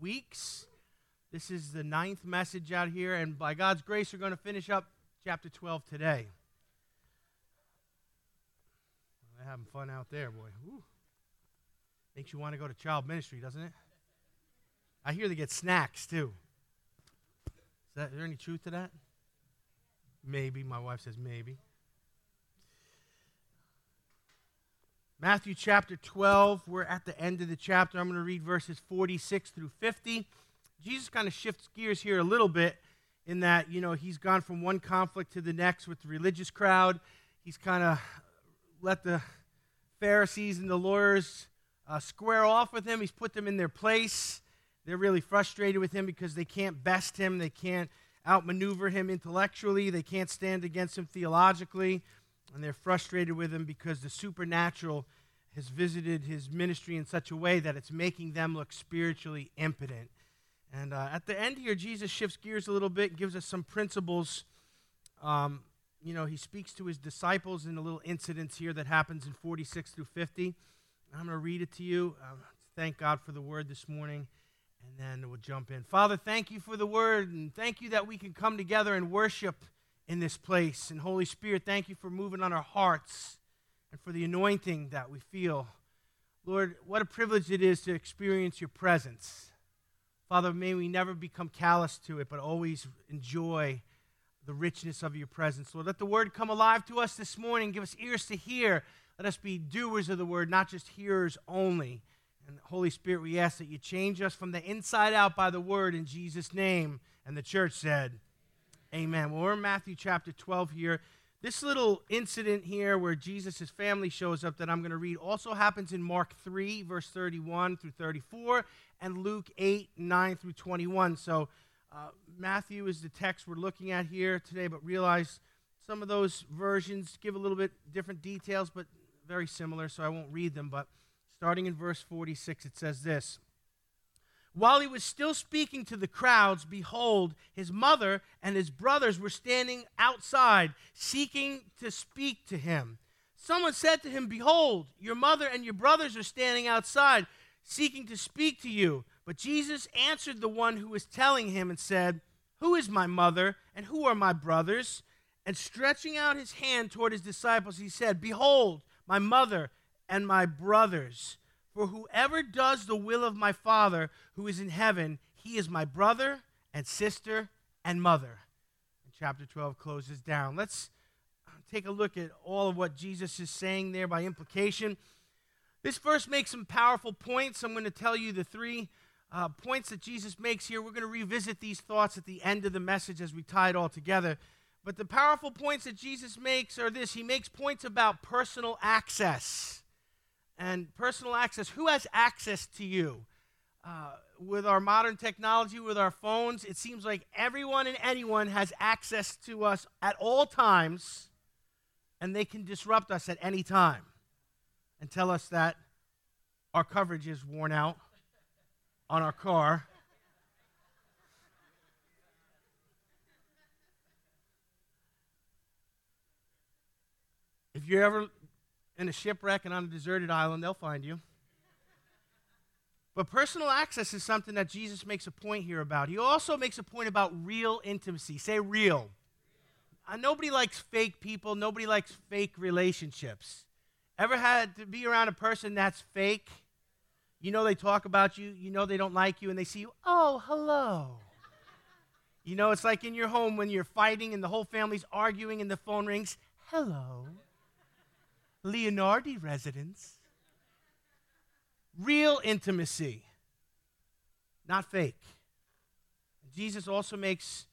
weeks. This is the ninth message out here, and by God's grace, we're going to finish up chapter 12 today. They're having fun out there, boy. Makes you want to go to child ministry, doesn't it? I hear they get snacks too. Is, that, is there any truth to that? Maybe. My wife says maybe. Matthew chapter 12, we're at the end of the chapter. I'm going to read verses 46 through 50. Jesus kind of shifts gears here a little bit in that, you know, he's gone from one conflict to the next with the religious crowd. He's kind of let the Pharisees and the lawyers uh, square off with him. He's put them in their place. They're really frustrated with him because they can't best him, they can't outmaneuver him intellectually, they can't stand against him theologically and they're frustrated with him because the supernatural has visited his ministry in such a way that it's making them look spiritually impotent. And uh, at the end here, Jesus shifts gears a little bit, gives us some principles. Um, you know, he speaks to his disciples in a little incidents here that happens in 46 through 50. I'm going to read it to you. Uh, thank God for the word this morning, and then we'll jump in. Father, thank you for the word, and thank you that we can come together and worship in this place. And Holy Spirit, thank you for moving on our hearts and for the anointing that we feel. Lord, what a privilege it is to experience your presence. Father, may we never become callous to it, but always enjoy the richness of your presence. Lord, let the word come alive to us this morning. Give us ears to hear. Let us be doers of the word, not just hearers only. And Holy Spirit, we ask that you change us from the inside out by the word in Jesus' name. And the church said, Amen. Well, we're in Matthew chapter 12 here. This little incident here where Jesus' family shows up that I'm going to read also happens in Mark 3, verse 31 through 34, and Luke 8, 9 through 21. So uh, Matthew is the text we're looking at here today, but realize some of those versions give a little bit different details, but very similar, so I won't read them. But starting in verse 46, it says this. While he was still speaking to the crowds, behold, his mother and his brothers were standing outside, seeking to speak to him. Someone said to him, Behold, your mother and your brothers are standing outside, seeking to speak to you. But Jesus answered the one who was telling him and said, Who is my mother and who are my brothers? And stretching out his hand toward his disciples, he said, Behold, my mother and my brothers. For whoever does the will of my Father who is in heaven, he is my brother and sister and mother. And chapter 12 closes down. Let's take a look at all of what Jesus is saying there by implication. This verse makes some powerful points. I'm going to tell you the three uh, points that Jesus makes here. We're going to revisit these thoughts at the end of the message as we tie it all together. But the powerful points that Jesus makes are this He makes points about personal access and personal access. Who has access to you? Uh, with our modern technology, with our phones, it seems like everyone and anyone has access to us at all times, and they can disrupt us at any time and tell us that our coverage is worn out on our car. If you're ever in a shipwreck and on a deserted island, they'll find you. But personal access is something that Jesus makes a point here about. He also makes a point about real intimacy. Say real. Uh, nobody likes fake people, nobody likes fake relationships. Ever had to be around a person that's fake? You know they talk about you, you know they don't like you, and they see you, oh, hello. You know, it's like in your home when you're fighting and the whole family's arguing and the phone rings, hello. Leonardi residence. Real intimacy, not fake. Jesus also makes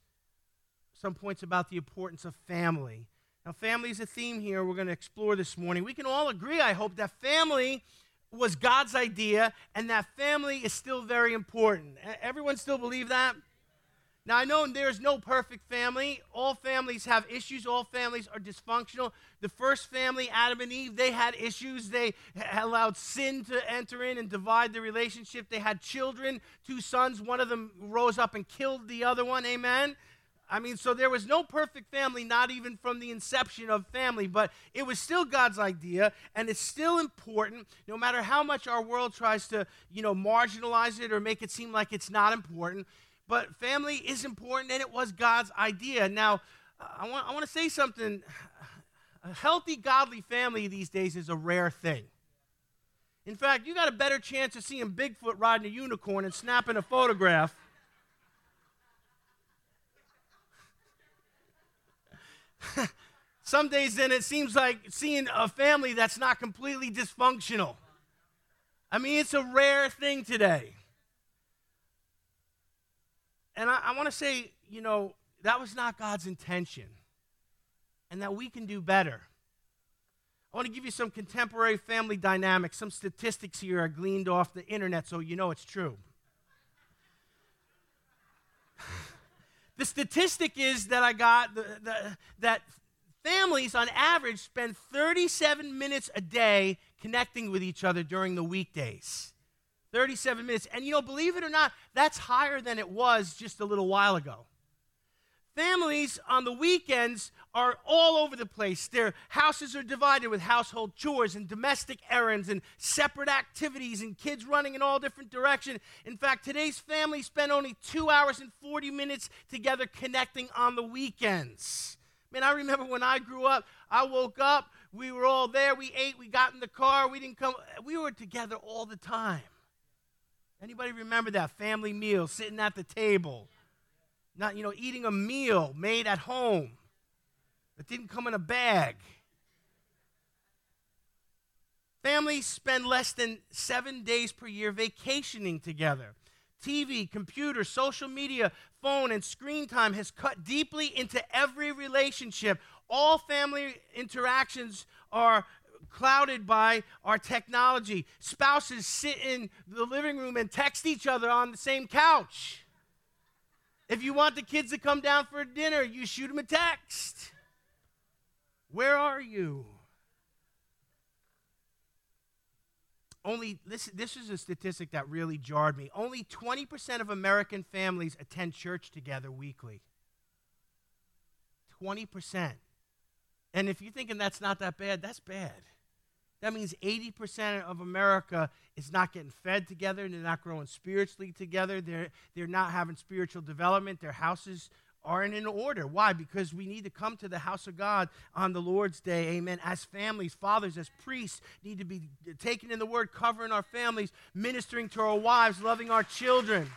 some points about the importance of family. Now, family is a theme here we're going to explore this morning. We can all agree, I hope, that family was God's idea and that family is still very important. Everyone still believe that? Now, I know there's no perfect family. All families have issues, all families are dysfunctional. The first family, Adam and Eve, they had issues. They allowed sin to enter in and divide the relationship. They had children, two sons. One of them rose up and killed the other one. Amen. I mean, so there was no perfect family, not even from the inception of family, but it was still God's idea, and it's still important, no matter how much our world tries to, you know, marginalize it or make it seem like it's not important. But family is important, and it was God's idea. Now, I want, I want to say something. A healthy, godly family these days is a rare thing. In fact, you got a better chance of seeing Bigfoot riding a unicorn and snapping a photograph Some days then it seems like seeing a family that's not completely dysfunctional. I mean, it's a rare thing today. And I, I want to say, you know, that was not God's intention, and that we can do better. I want to give you some contemporary family dynamics. Some statistics here are gleaned off the internet, so you know it's true. The statistic is that I got the, the, that families on average spend 37 minutes a day connecting with each other during the weekdays. 37 minutes. And you know, believe it or not, that's higher than it was just a little while ago. Families on the weekends are all over the place. Their houses are divided with household chores and domestic errands and separate activities and kids running in all different directions. In fact, today's families spend only two hours and 40 minutes together connecting on the weekends. Man, I remember when I grew up, I woke up, we were all there, we ate, we got in the car, we didn't come, we were together all the time. Anybody remember that family meal, sitting at the table? Not, you know, eating a meal made at home that didn't come in a bag. Families spend less than seven days per year vacationing together. TV, computer, social media, phone, and screen time has cut deeply into every relationship. All family interactions are clouded by our technology. Spouses sit in the living room and text each other on the same couch. If you want the kids to come down for dinner, you shoot them a text. Where are you? Only this, this is a statistic that really jarred me. Only 20% of American families attend church together weekly. 20%. And if you're thinking that's not that bad, that's bad. That means 80% of America is not getting fed together. and They're not growing spiritually together. They're, they're not having spiritual development. Their houses aren't in order. Why? Because we need to come to the house of God on the Lord's day. Amen. As families, fathers, as priests, need to be taken in the word, covering our families, ministering to our wives, loving our children.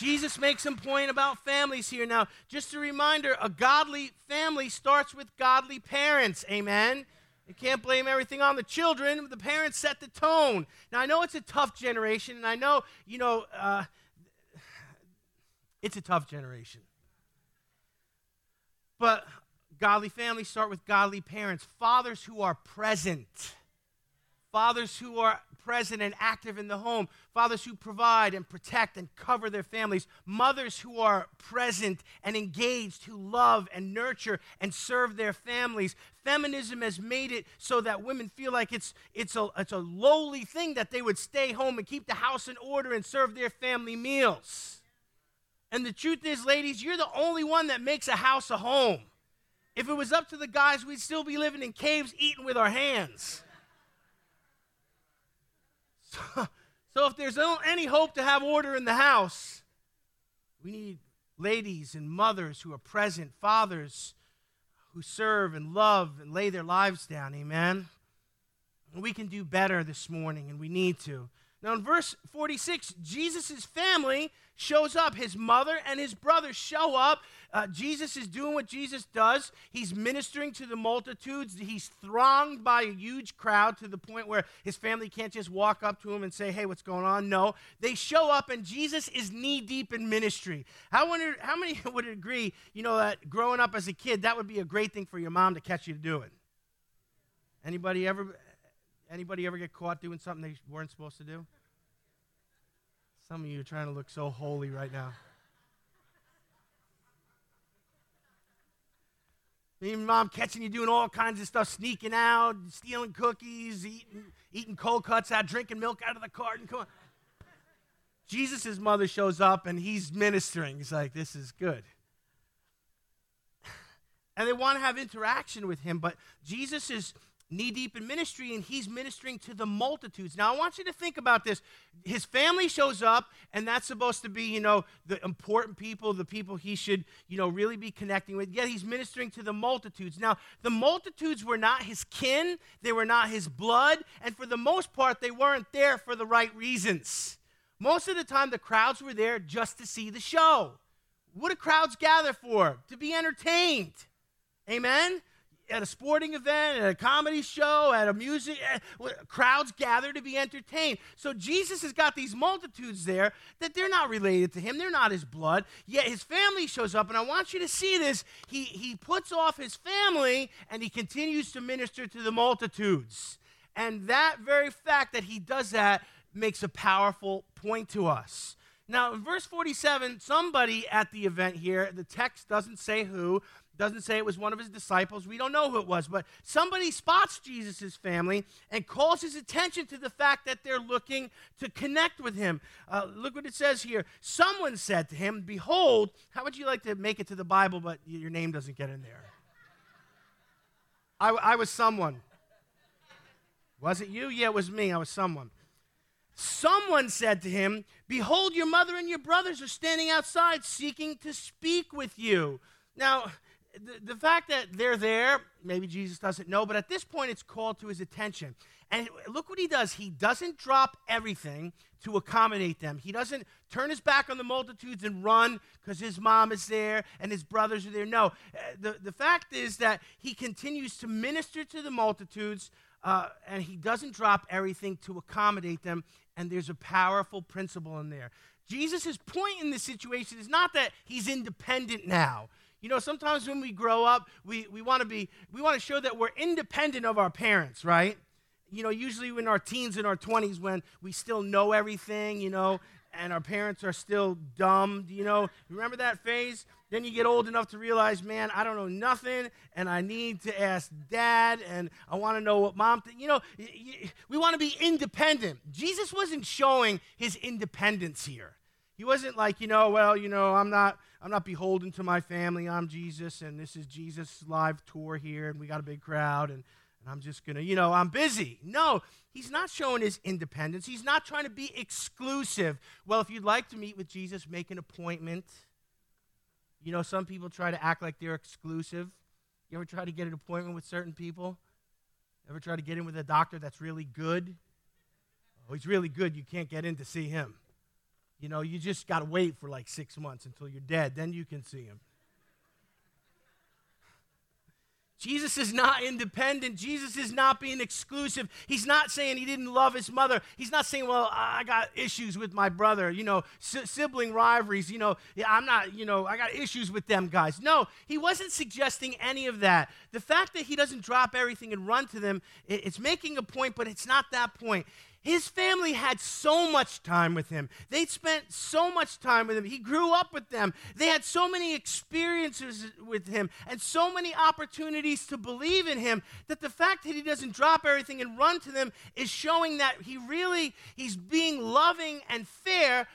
Jesus makes some point about families here. Now, just a reminder a godly family starts with godly parents. Amen. You can't blame everything on the children. The parents set the tone. Now, I know it's a tough generation, and I know, you know, uh, it's a tough generation. But godly families start with godly parents, fathers who are present, fathers who are present and active in the home, fathers who provide and protect and cover their families, mothers who are present and engaged, who love and nurture and serve their families. Feminism has made it so that women feel like it's, it's, a, it's a lowly thing that they would stay home and keep the house in order and serve their family meals. And the truth is, ladies, you're the only one that makes a house a home. If it was up to the guys, we'd still be living in caves eating with our hands. So, so if there's any hope to have order in the house, we need ladies and mothers who are present, fathers who serve and love and lay their lives down. Amen. We can do better this morning, and we need to. Now, in verse 46, Jesus' family shows up. His mother and his brother show up. Uh, Jesus is doing what Jesus does. He's ministering to the multitudes. He's thronged by a huge crowd to the point where his family can't just walk up to him and say, Hey, what's going on? No. They show up, and Jesus is knee deep in ministry. How, wonder, how many would agree, you know, that growing up as a kid, that would be a great thing for your mom to catch you doing? Anybody ever, Anybody ever get caught doing something they weren't supposed to do? Some of you are trying to look so holy right now. Me and mom catching you doing all kinds of stuff, sneaking out, stealing cookies, eating, eating cold cuts out, drinking milk out of the carton. Come on. Jesus' mother shows up and he's ministering. He's like, this is good. And they want to have interaction with him, but Jesus is knee deep in ministry and he's ministering to the multitudes. Now, I want you to think about this. His family shows up, and that's supposed to be, you know, the important people, the people he should, you know, really be connecting with. Yet he's ministering to the multitudes. Now, the multitudes were not his kin, they were not his blood, and for the most part, they weren't there for the right reasons. Most of the time, the crowds were there just to see the show. What do crowds gather for? To be entertained. Amen? At a sporting event, at a comedy show, at a music, eh, crowds gather to be entertained. So Jesus has got these multitudes there that they're not related to him, they're not his blood. Yet his family shows up, and I want you to see this. He, he puts off his family and he continues to minister to the multitudes. And that very fact that he does that makes a powerful point to us. Now, in verse 47, somebody at the event here, the text doesn't say who, doesn't say it was one of his disciples. We don't know who it was, but somebody spots Jesus' family and calls his attention to the fact that they're looking to connect with him. Uh, look what it says here. Someone said to him, Behold, how would you like to make it to the Bible, but your name doesn't get in there? I, I was someone. Was it you? Yeah, it was me. I was someone. Someone said to him, Behold, your mother and your brothers are standing outside seeking to speak with you. Now, the, the fact that they're there, maybe Jesus doesn't know, but at this point it's called to his attention. And look what he does. He doesn't drop everything to accommodate them. He doesn't turn his back on the multitudes and run because his mom is there and his brothers are there. No, uh, the, the fact is that he continues to minister to the multitudes uh, and he doesn't drop everything to accommodate them. And there's a powerful principle in there. Jesus' point in this situation is not that he's independent now. You know, sometimes when we grow up, we, we want to be, we want to show that we're independent of our parents, right? You know, usually in our teens and our 20s when we still know everything, you know, and our parents are still dumb, you know. Remember that phase? Then you get old enough to realize, man, I don't know nothing, and I need to ask dad, and I want to know what mom thinks. You know, we want to be independent. Jesus wasn't showing his independence here. He wasn't like, you know, well, you know, I'm not I'm not beholden to my family. I'm Jesus, and this is Jesus' live tour here, and we got a big crowd, and, and I'm just gonna, you know, I'm busy. No, he's not showing his independence. He's not trying to be exclusive. Well, if you'd like to meet with Jesus, make an appointment. You know, some people try to act like they're exclusive. You ever try to get an appointment with certain people? Ever try to get in with a doctor that's really good? Oh, he's really good. You can't get in to see him. You know, you just got to wait for like six months until you're dead. Then you can see him. Jesus is not independent. Jesus is not being exclusive. He's not saying he didn't love his mother. He's not saying, well, I got issues with my brother, you know, sibling rivalries, you know, I'm not, you know, I got issues with them guys. No, he wasn't suggesting any of that. The fact that he doesn't drop everything and run to them, it's making a point, but it's not that point. His family had so much time with him. They spent so much time with him. He grew up with them. They had so many experiences with him and so many opportunities to believe in him that the fact that he doesn't drop everything and run to them is showing that he really he's being loving and fair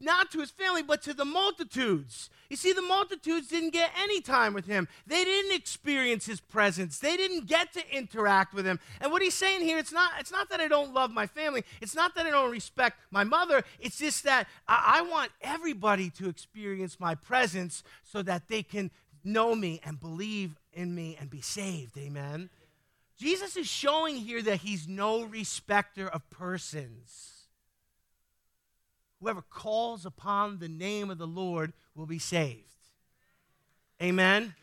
not to his family, but to the multitudes. You see, the multitudes didn't get any time with him. They didn't experience his presence. They didn't get to interact with him. And what he's saying here, it's not, it's not that I don't love my family. It's not that I don't respect my mother. It's just that I, I want everybody to experience my presence so that they can know me and believe in me and be saved. Amen. Jesus is showing here that he's no respecter of persons. Whoever calls upon the name of the Lord will be saved. Amen?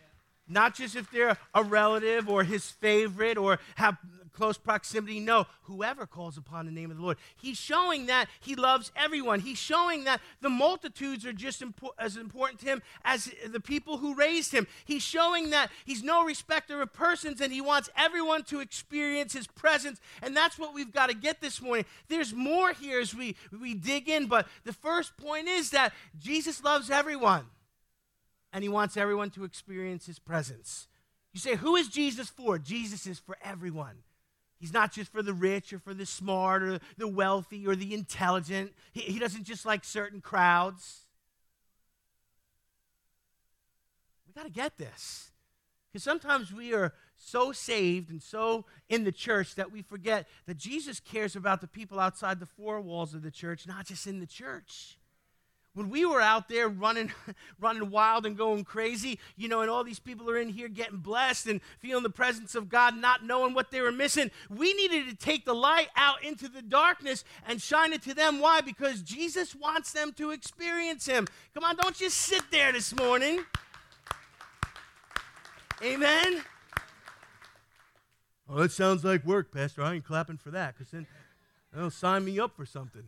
Not just if they're a relative or his favorite or have close proximity. No, whoever calls upon the name of the Lord. He's showing that he loves everyone. He's showing that the multitudes are just impo- as important to him as the people who raised him. He's showing that he's no respecter of persons and he wants everyone to experience his presence. And that's what we've got to get this morning. There's more here as we, we dig in, but the first point is that Jesus loves everyone and he wants everyone to experience his presence. You say, Who is Jesus for? Jesus is for everyone. He's not just for the rich or for the smart or the wealthy or the intelligent. He, he doesn't just like certain crowds. We got to get this. Because sometimes we are so saved and so in the church that we forget that Jesus cares about the people outside the four walls of the church, not just in the church when we were out there running, running wild and going crazy, you know, and all these people are in here getting blessed and feeling the presence of God, not knowing what they were missing, we needed to take the light out into the darkness and shine it to them. Why? Because Jesus wants them to experience Him. Come on, don't just sit there this morning. Amen. Oh, that sounds like work, Pastor. I ain't clapping for that because then they'll sign me up for something.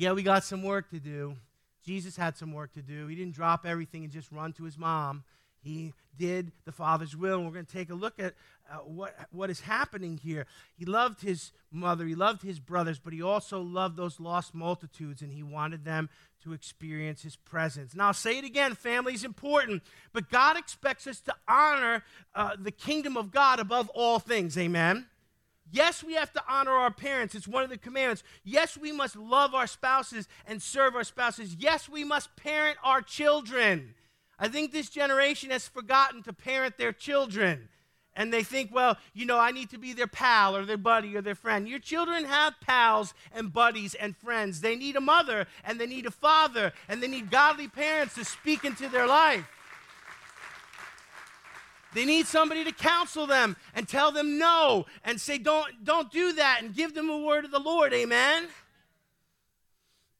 Yeah, we got some work to do. Jesus had some work to do. He didn't drop everything and just run to his mom. He did the Father's will. And we're going to take a look at uh, what, what is happening here. He loved his mother, he loved his brothers, but he also loved those lost multitudes, and he wanted them to experience his presence. Now, I'll say it again family is important, but God expects us to honor uh, the kingdom of God above all things. Amen. Yes, we have to honor our parents. It's one of the commandments. Yes, we must love our spouses and serve our spouses. Yes, we must parent our children. I think this generation has forgotten to parent their children. And they think, well, you know, I need to be their pal or their buddy or their friend. Your children have pals and buddies and friends. They need a mother and they need a father and they need godly parents to speak into their life. They need somebody to counsel them and tell them no and say, don't, don't do that and give them a word of the Lord. Amen.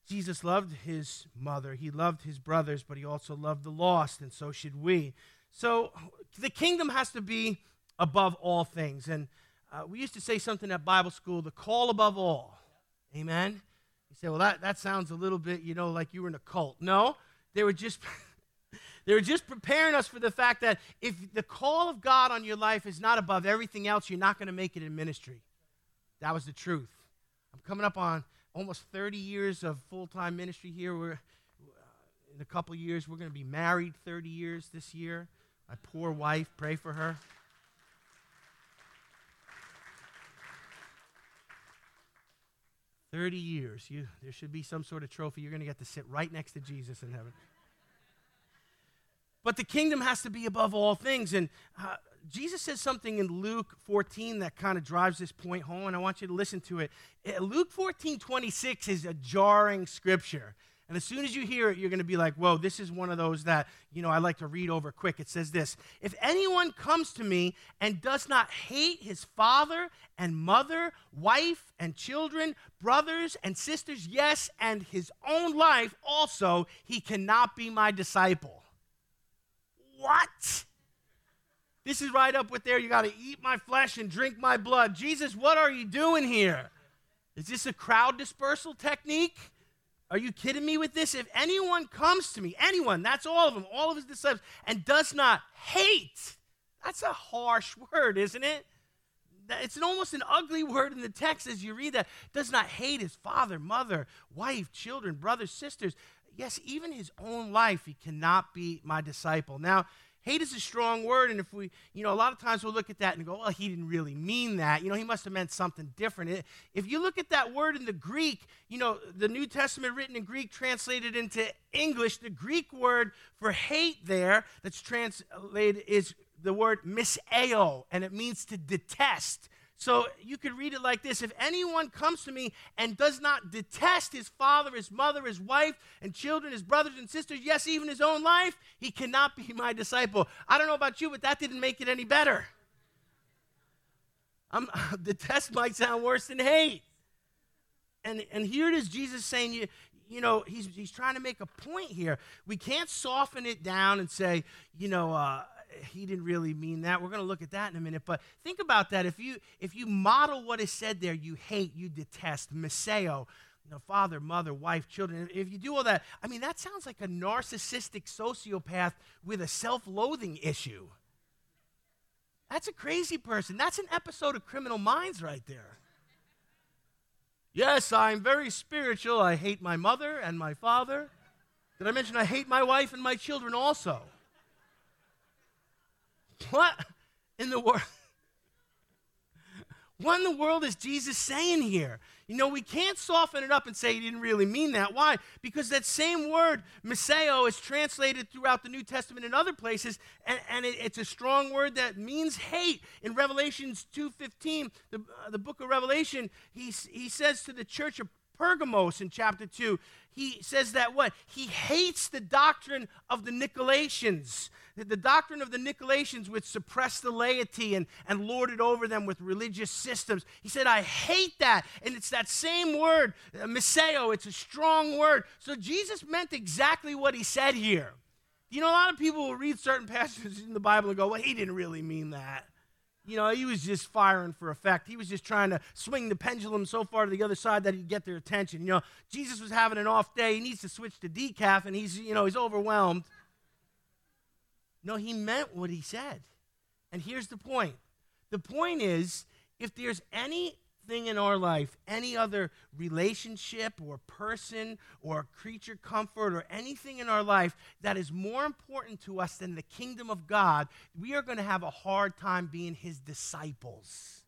Jesus loved his mother, he loved his brothers, but he also loved the lost, and so should we. So the kingdom has to be above all things. And uh, we used to say something at Bible school the call above all. Amen. You say, well, that, that sounds a little bit, you know, like you were in a cult. No, they were just. They were just preparing us for the fact that if the call of God on your life is not above everything else, you're not going to make it in ministry. That was the truth. I'm coming up on almost 30 years of full time ministry here. We're, uh, in a couple years, we're going to be married 30 years this year. My poor wife, pray for her. Thirty years. You, there should be some sort of trophy. You're going to get to sit right next to Jesus in heaven. But the kingdom has to be above all things. And uh, Jesus says something in Luke 14 that kind of drives this point home, and I want you to listen to it. Uh, Luke 14 26 is a jarring scripture. And as soon as you hear it, you're going to be like, whoa, this is one of those that, you know, I like to read over quick. It says this If anyone comes to me and does not hate his father and mother, wife and children, brothers and sisters, yes, and his own life also, he cannot be my disciple. What? This is right up with there. You got to eat my flesh and drink my blood. Jesus, what are you doing here? Is this a crowd dispersal technique? Are you kidding me with this? If anyone comes to me, anyone, that's all of them, all of his disciples, and does not hate, that's a harsh word, isn't it? It's an almost an ugly word in the text as you read that. Does not hate his father, mother, wife, children, brothers, sisters yes, even his own life, he cannot be my disciple. Now, hate is a strong word, and if we, you know, a lot of times we'll look at that and go, well, he didn't really mean that. You know, he must have meant something different. If you look at that word in the Greek, you know, the New Testament written in Greek translated into English, the Greek word for hate there that's translated is the word miseo, and it means to detest. So you could read it like this If anyone comes to me and does not detest his father, his mother, his wife, and children, his brothers and sisters, yes, even his own life, he cannot be my disciple. I don't know about you, but that didn't make it any better. I'm, detest might sound worse than hate. And, and here it is Jesus saying, you, you know, he's, he's trying to make a point here. We can't soften it down and say, you know, uh, he didn't really mean that. We're going to look at that in a minute. But think about that. If you if you model what is said there, you hate, you detest, miseo, you know, father, mother, wife, children. If you do all that, I mean, that sounds like a narcissistic sociopath with a self-loathing issue. That's a crazy person. That's an episode of Criminal Minds right there. Yes, I'm very spiritual. I hate my mother and my father. Did I mention I hate my wife and my children also? What? in the world? what in the world is Jesus saying here? You know, we can't soften it up and say he didn't really mean that. Why? Because that same word, miseo, is translated throughout the New Testament in other places, and, and it, it's a strong word that means hate. In Revelations 2.15, the, uh, the book of Revelation, he, he says to the church of Pergamos in chapter 2, he says that what? He hates the doctrine of the Nicolaitans. The doctrine of the Nicolaitans, which suppressed the laity and, and lorded over them with religious systems. He said, I hate that. And it's that same word, uh, miseo, it's a strong word. So Jesus meant exactly what he said here. You know, a lot of people will read certain passages in the Bible and go, well, he didn't really mean that. You know, he was just firing for effect. He was just trying to swing the pendulum so far to the other side that he'd get their attention. You know, Jesus was having an off day. He needs to switch to decaf, and he's, you know, he's overwhelmed. No, he meant what he said. And here's the point the point is if there's any thing in our life, any other relationship or person or creature comfort or anything in our life that is more important to us than the kingdom of God, we are going to have a hard time being his disciples.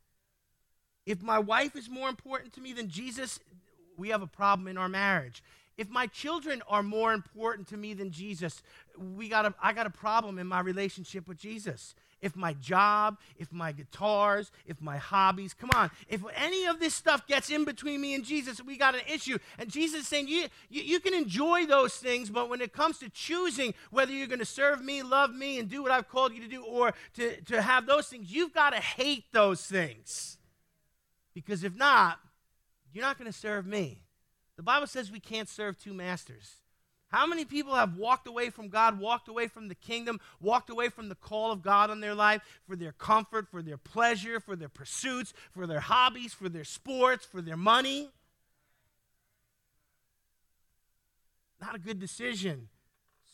If my wife is more important to me than Jesus, we have a problem in our marriage. If my children are more important to me than Jesus, we got a, I got a problem in my relationship with Jesus if my job, if my guitars, if my hobbies, come on, if any of this stuff gets in between me and Jesus, we got an issue. And Jesus is saying, you, you, you can enjoy those things, but when it comes to choosing whether you're going to serve me, love me, and do what I've called you to do, or to, to have those things, you've got to hate those things. Because if not, you're not going to serve me. The Bible says we can't serve two masters. How many people have walked away from God, walked away from the kingdom, walked away from the call of God on their life for their comfort, for their pleasure, for their pursuits, for their hobbies, for their sports, for their money? Not a good decision.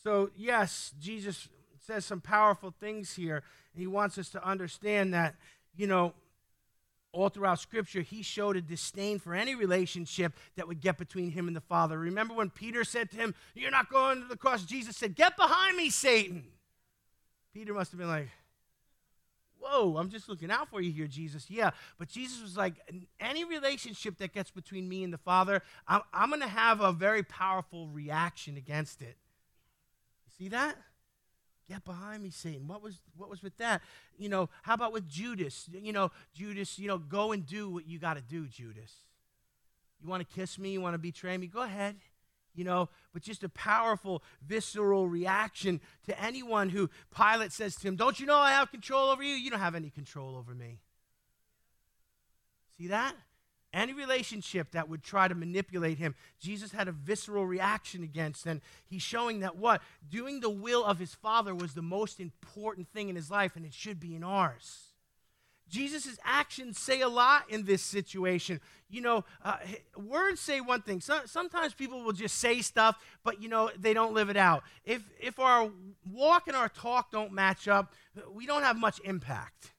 So, yes, Jesus says some powerful things here. He wants us to understand that, you know, all throughout Scripture, he showed a disdain for any relationship that would get between him and the Father. Remember when Peter said to him, You're not going to the cross? Jesus said, Get behind me, Satan. Peter must have been like, Whoa, I'm just looking out for you here, Jesus. Yeah, but Jesus was like, Any relationship that gets between me and the Father, I'm, I'm going to have a very powerful reaction against it. You see that? Get behind me, Satan. What was what was with that? You know, how about with Judas? You know, Judas, you know, go and do what you got to do, Judas. You want to kiss me? You want to betray me? Go ahead. You know, but just a powerful, visceral reaction to anyone who Pilate says to him, Don't you know I have control over you? You don't have any control over me. See that? Any relationship that would try to manipulate him, Jesus had a visceral reaction against. And he's showing that what? Doing the will of his Father was the most important thing in his life, and it should be in ours. Jesus' actions say a lot in this situation. You know, uh, words say one thing. So, sometimes people will just say stuff, but, you know, they don't live it out. If, if our walk and our talk don't match up, we don't have much impact.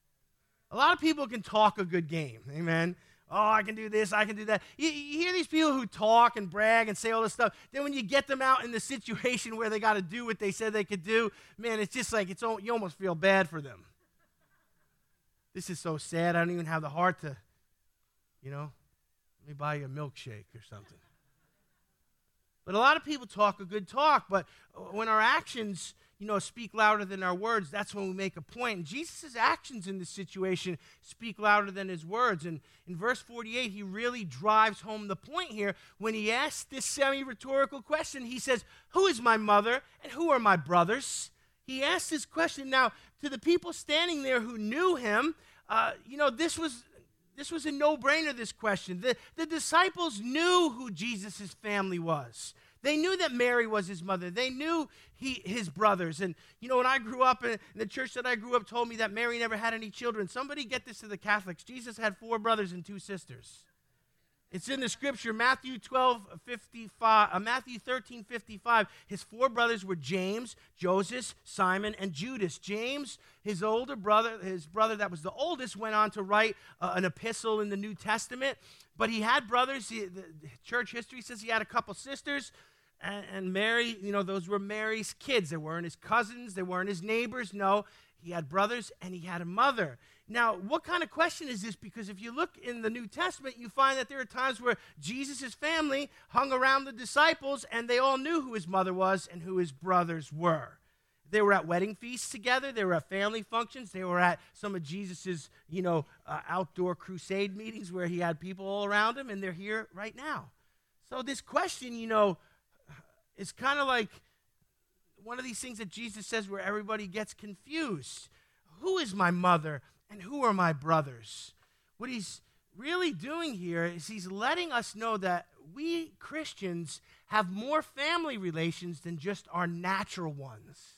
A lot of people can talk a good game. Amen oh, I can do this, I can do that. You, you, hear these people who talk and brag and say all this stuff. Then when you get them out in the situation where they got to do what they said they could do, man, it's just like it's you almost feel bad for them. This is so sad. I don't even have the heart to, you know, let me buy you a milkshake or something. But a lot of people talk a good talk, but when our actions you know, speak louder than our words, that's when we make a point. Jesus' actions in this situation speak louder than his words. And in verse 48, he really drives home the point here when he asks this semi rhetorical question. He says, Who is my mother and who are my brothers? He asks this question. Now, to the people standing there who knew him, uh, you know, this was. This was a no brainer, this question. The, the disciples knew who Jesus' family was. They knew that Mary was his mother. They knew he, his brothers. And, you know, when I grew up, in the church that I grew up told me that Mary never had any children. Somebody get this to the Catholics. Jesus had four brothers and two sisters. It's in the scripture, Matthew 12, 55, uh, Matthew 13, 55. His four brothers were James, Joseph, Simon, and Judas. James, his older brother, his brother that was the oldest, went on to write uh, an epistle in the New Testament. But he had brothers. He, church history says he had a couple sisters. And, and Mary, you know, those were Mary's kids. They weren't his cousins, they weren't his neighbors. No, he had brothers, and he had a mother. Now, what kind of question is this? Because if you look in the New Testament, you find that there are times where Jesus' family hung around the disciples and they all knew who his mother was and who his brothers were. They were at wedding feasts together. They were at family functions. They were at some of Jesus's, you know, uh, outdoor crusade meetings where he had people all around him, and they're here right now. So this question, you know, is kind of like one of these things that Jesus says where everybody gets confused. Who is my mother? And who are my brothers? What he's really doing here is he's letting us know that we Christians have more family relations than just our natural ones.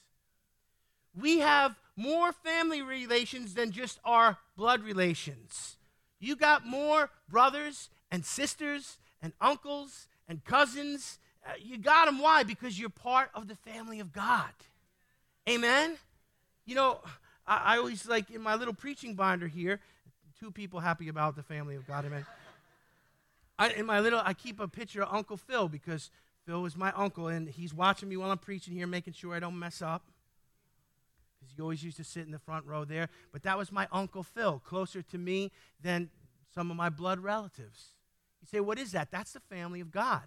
We have more family relations than just our blood relations. You got more brothers and sisters and uncles and cousins. Uh, you got them. Why? Because you're part of the family of God. Amen? You know, I, I always like in my little preaching binder here, two people happy about the family of God. Amen. I, in my little, I keep a picture of Uncle Phil because Phil is my uncle and he's watching me while I'm preaching here, making sure I don't mess up. Because he always used to sit in the front row there. But that was my Uncle Phil, closer to me than some of my blood relatives. You say, what is that? That's the family of God.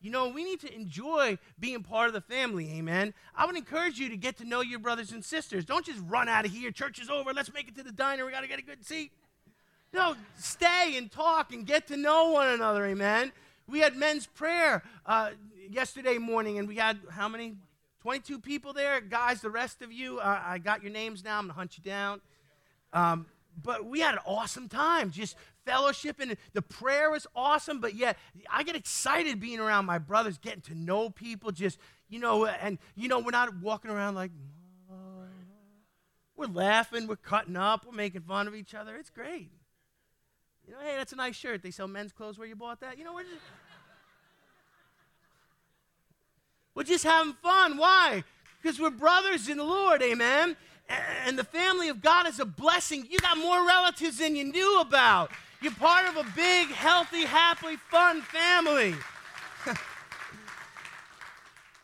You know, we need to enjoy being part of the family, amen. I would encourage you to get to know your brothers and sisters. Don't just run out of here. Church is over. Let's make it to the diner. We got to get a good seat. No, stay and talk and get to know one another, amen. We had men's prayer uh, yesterday morning, and we had how many? 22 people there. Guys, the rest of you, uh, I got your names now. I'm to hunt you down. Um, but we had an awesome time just fellowship and the prayer is awesome but yet i get excited being around my brothers getting to know people just you know and you know we're not walking around like we're laughing we're cutting up we're making fun of each other. It's great. You know hey that's a nice shirt. They sell men's clothes where you bought that. You know we're just we're just having fun. Why? Because we're brothers in the lord amen? And the family of God is a blessing. You got more relatives than you knew about. You're part of a big, healthy, happy, fun family.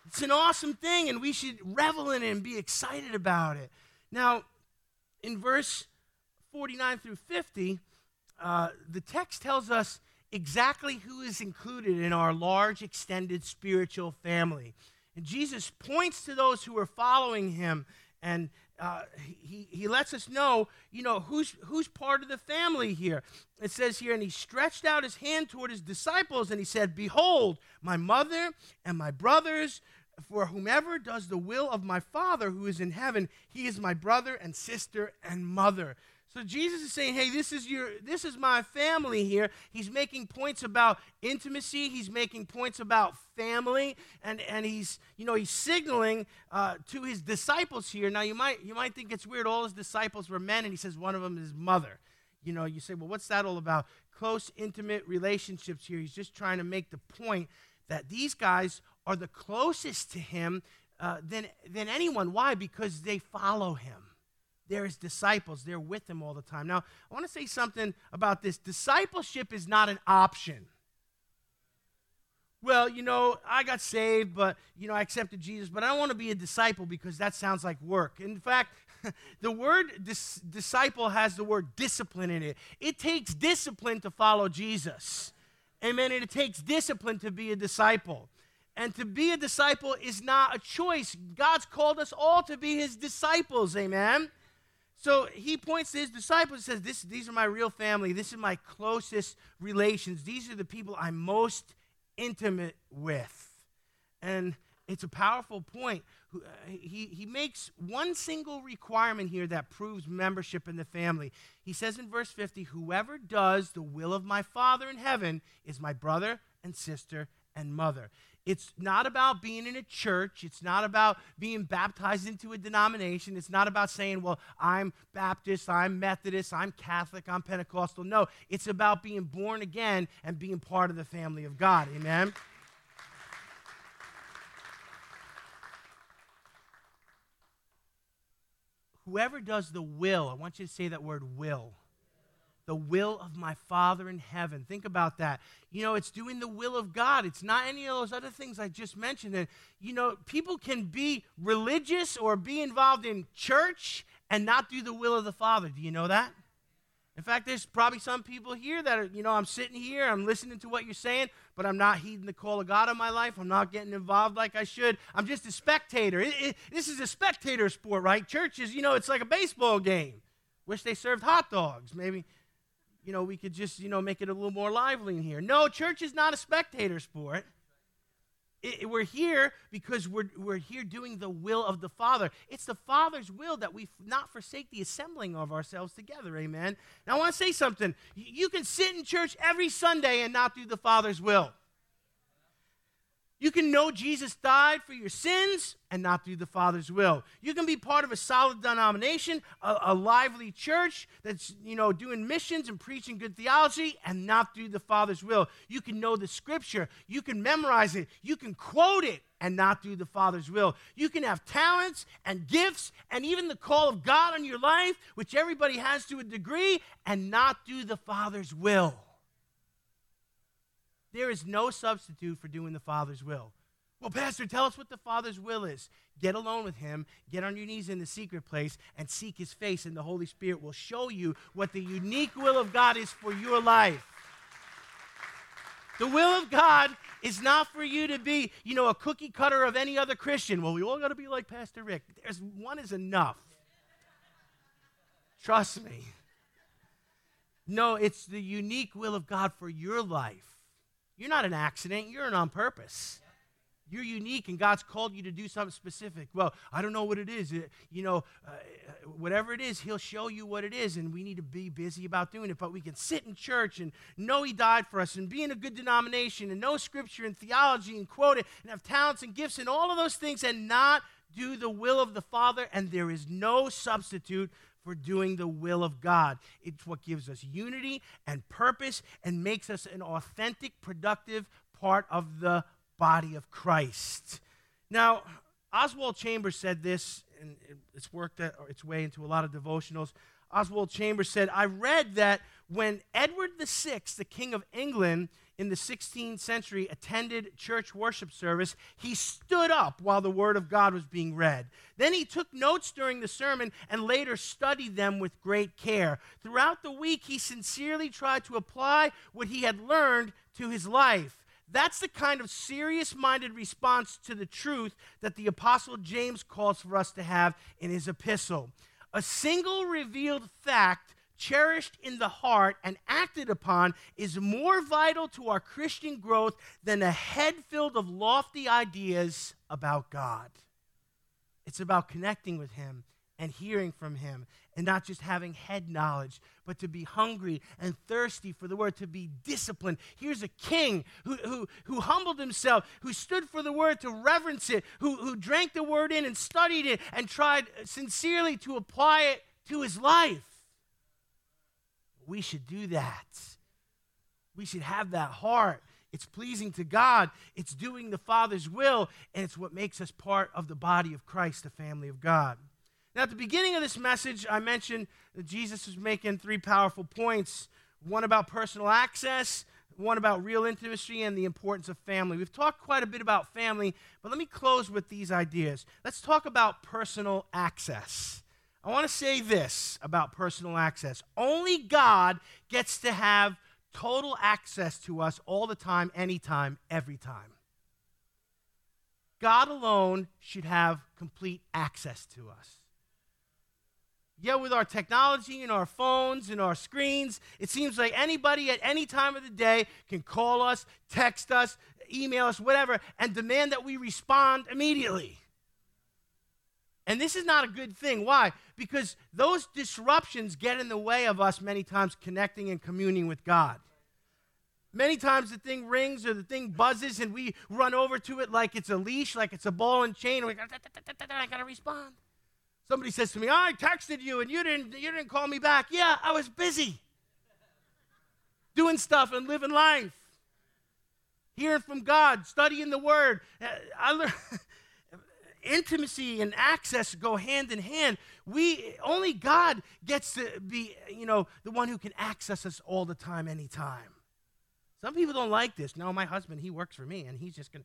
it's an awesome thing, and we should revel in it and be excited about it. Now, in verse 49 through 50, uh, the text tells us exactly who is included in our large, extended spiritual family. And Jesus points to those who are following him and uh, he, he lets us know, you know, who's, who's part of the family here. It says here, and he stretched out his hand toward his disciples and he said, Behold, my mother and my brothers, for whomever does the will of my Father who is in heaven, he is my brother and sister and mother. So Jesus is saying, "Hey, this is your this is my family here." He's making points about intimacy. He's making points about family, and and he's you know he's signaling uh, to his disciples here. Now you might you might think it's weird. All his disciples were men, and he says one of them is mother. You know, you say, "Well, what's that all about?" Close, intimate relationships here. He's just trying to make the point that these guys are the closest to him uh, than than anyone. Why? Because they follow him. They're his disciples. They're with him all the time. Now, I want to say something about this. Discipleship is not an option. Well, you know, I got saved, but, you know, I accepted Jesus, but I don't want to be a disciple because that sounds like work. In fact, the word dis- disciple has the word discipline in it. It takes discipline to follow Jesus. Amen. And it takes discipline to be a disciple. And to be a disciple is not a choice. God's called us all to be his disciples. Amen. So he points to his disciples and says, this, These are my real family. This is my closest relations. These are the people I'm most intimate with. And it's a powerful point. Uh, he, he makes one single requirement here that proves membership in the family. He says in verse 50 Whoever does the will of my Father in heaven is my brother and sister and mother. It's not about being in a church. It's not about being baptized into a denomination. It's not about saying, well, I'm Baptist, I'm Methodist, I'm Catholic, I'm Pentecostal. No, it's about being born again and being part of the family of God. Amen? Whoever does the will, I want you to say that word will the will of my Father in heaven. Think about that. You know, it's doing the will of God. It's not any of those other things I just mentioned. And, you know, people can be religious or be involved in church and not do the will of the Father. Do you know that? In fact, there's probably some people here that are, you know, I'm sitting here, I'm listening to what you're saying, but I'm not heeding the call of God in my life. I'm not getting involved like I should. I'm just a spectator. It, it, this is a spectator sport, right? Churches, you know, it's like a baseball game. Wish they served hot dogs. Maybe, you know, we could just, you know, make it a little more lively in here. No, church is not a spectator sport. It, we're here because we're, we're here doing the will of the Father. It's the Father's will that we not forsake the assembling of ourselves together. Amen. Now, I want to say something. You can sit in church every Sunday and not do the Father's will. You can know Jesus died for your sins and not do the Father's will. You can be part of a solid denomination, a, a, lively church that's, you know, doing missions and preaching good theology and not do the Father's will. You can know the scripture, you can memorize it, you can quote it and not do the Father's will. You can have talents and gifts and even the call of God on your life, which everybody has to a degree, and not do the Father's will. There is no substitute for doing the Father's will. Well, Pastor, tell us what the Father's will is. Get alone with Him, get on your knees in the secret place, and seek His face, and the Holy Spirit will show you what the unique will of God is for your life. The will of God is not for you to be, you know, a cookie cutter of any other Christian. Well, we all got to be like Pastor Rick. There's one is enough. Trust me. No, it's the unique will of God for your life. You're not an accident, you're an on purpose. You're unique, and God's called you to do something specific. Well, I don't know what it is. It, you know, uh, whatever it is, He'll show you what it is, and we need to be busy about doing it. But we can sit in church and know He died for us, and be in a good denomination, and know Scripture and theology, and quote it, and have talents and gifts, and all of those things, and not do the will of the Father. And there is no substitute for doing the will of God. It's what gives us unity and purpose and makes us an authentic, productive part of the body of Christ. Now, Oswald Chambers said this, and it's worked uh, its way into a lot of devotionals. Oswald Chambers said, I read that when Edward VI, the King of England, in the 16th century attended church worship service, he stood up while the Word of God was being read. Then he took notes during the sermon and later studied them with great care. Throughout the week, he sincerely tried to apply what he had learned to his life. That's the kind of serious minded response to the truth that the Apostle James calls for us to have in his epistle. A single revealed fact cherished in the heart and acted upon is more vital to our Christian growth than a head filled of lofty ideas about God. It's about connecting with Him and hearing from Him and not just having head knowledge, but to be hungry and thirsty for the word, to be disciplined. Here's a king who, who, who humbled himself, who stood for the word to reverence it, who, who drank the word in and studied it and tried sincerely to apply it to his life. We should do that. We should have that heart. It's pleasing to God. It's doing the Father's will, and it's what makes us part of the body of Christ, the family of God. Now, at the beginning of this message, I mentioned that Jesus was making three powerful points one about personal access, one about real intimacy, and the importance of family. We've talked quite a bit about family, but let me close with these ideas. Let's talk about personal access. I want to say this about personal access. Only God gets to have total access to us all the time, anytime, every time. God alone should have complete access to us. Yeah, with our technology and our phones and our screens, it seems like anybody at any time of the day can call us, text us, email us, whatever, and demand that we respond immediately. And this is not a good thing. Why? Because those disruptions get in the way of us many times connecting and communing with God. Many times the thing rings or the thing buzzes and we run over to it like it's a leash, like it's a ball and chain, and we go, I gotta respond. Somebody says to me, I texted you and you didn't, you didn't call me back. Yeah, I was busy doing stuff and living life, hearing from God, studying the Word. Uh, I learned. intimacy and access go hand in hand. We only God gets to be, you know, the one who can access us all the time, anytime. Some people don't like this. No, my husband, he works for me, and he's just gonna.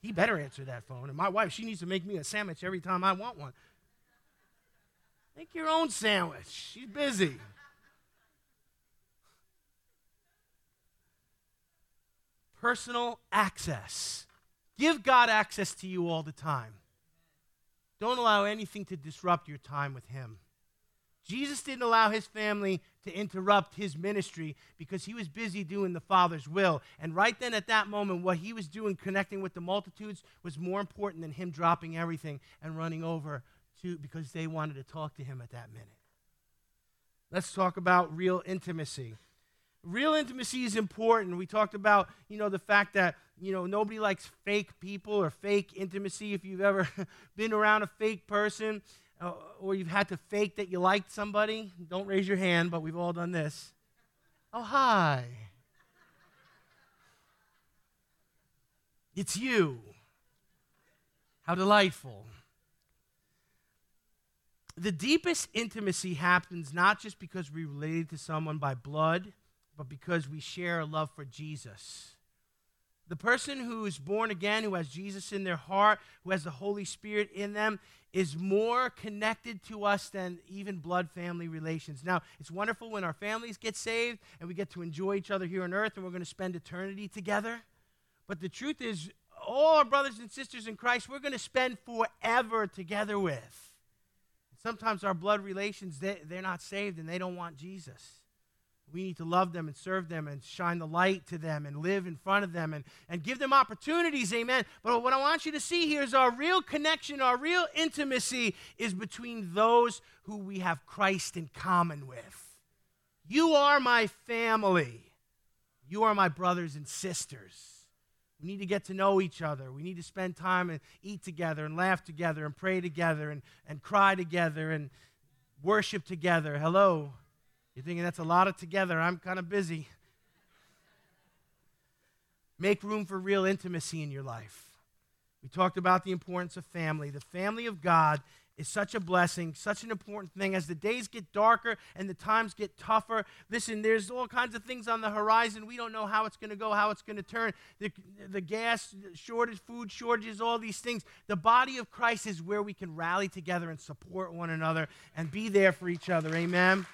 He better answer that phone. And my wife, she needs to make me a sandwich every time I want one. Make your own sandwich. She's busy. Personal access. Give God access to you all the time. Don't allow anything to disrupt your time with Him. Jesus didn't allow his family to interrupt his ministry because he was busy doing the Father's will. And right then at that moment, what he was doing, connecting with the multitudes, was more important than him dropping everything and running over to because they wanted to talk to him at that minute. Let's talk about real intimacy. Real intimacy is important. We talked about, you know, the fact that, you know, nobody likes fake people or fake intimacy. If you've ever been around a fake person, uh, or you've had to fake that you liked somebody, don't raise your hand, but we've all done this. Oh, hi. It's you. How delightful. The deepest intimacy happens not just because we related to someone by blood, but because we share a love for Jesus. The person who is born again, who has Jesus in their heart, who has the Holy Spirit in them, is more connected to us than even blood family relations. Now, it's wonderful when our families get saved and we get to enjoy each other here on earth and we're going to spend eternity together. But the truth is, all our brothers and sisters in Christ, we're going to spend forever together with. Sometimes our blood relations, they, they're not saved and they don't want Jesus. We need to love them and serve them and shine the light to them and live in front of them and, and give them opportunities, amen. But what I want you to see here is our real connection, our real intimacy is between those who we have Christ in common with. You are my family. You are my brothers and sisters. We need to get to know each other. We need to spend time and eat together and laugh together and pray together and, and cry together and worship together. Hello. You're thinking that's a lot of together. I'm kind of busy. Make room for real intimacy in your life. We talked about the importance of family. The family of God is such a blessing, such an important thing. As the days get darker and the times get tougher, listen, there's all kinds of things on the horizon. We don't know how it's going to go, how it's going to turn. The, the gas shortage, food shortages, all these things. The body of Christ is where we can rally together and support one another and be there for each other. Amen.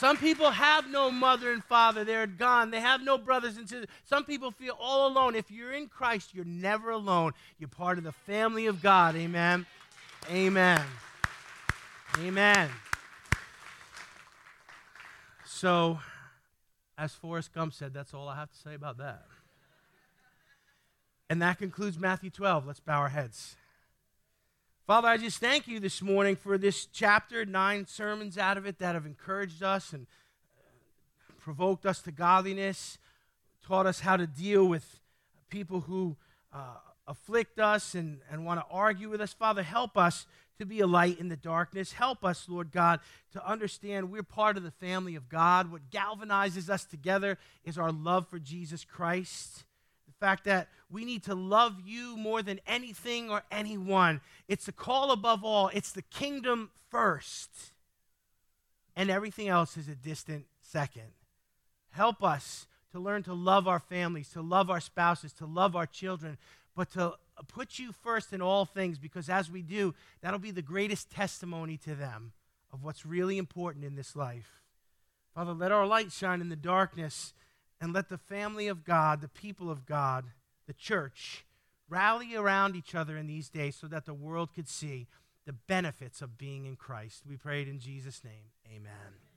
Some people have no mother and father, they're gone. They have no brothers and sisters. Some people feel all alone. If you're in Christ, you're never alone. You're part of the family of God. Amen. Amen. Amen. So, as Forrest Gump said, that's all I have to say about that. And that concludes Matthew 12. Let's bow our heads. Father, I just thank you this morning for this chapter, nine sermons out of it that have encouraged us and uh, provoked us to godliness, taught us how to deal with people who uh, afflict us and, and want to argue with us. Father, help us to be a light in the darkness. Help us, Lord God, to understand we're part of the family of God. What galvanizes us together is our love for Jesus Christ fact that we need to love you more than anything or anyone. It's the call above all, it's the kingdom first, and everything else is a distant second. Help us to learn to love our families, to love our spouses, to love our children, but to put you first in all things because as we do, that'll be the greatest testimony to them of what's really important in this life. Father, let our light shine in the darkness and let the family of God, the people of God, the church, rally around each other in these days so that the world could see the benefits of being in Christ. We prayed in Jesus' name. Amen.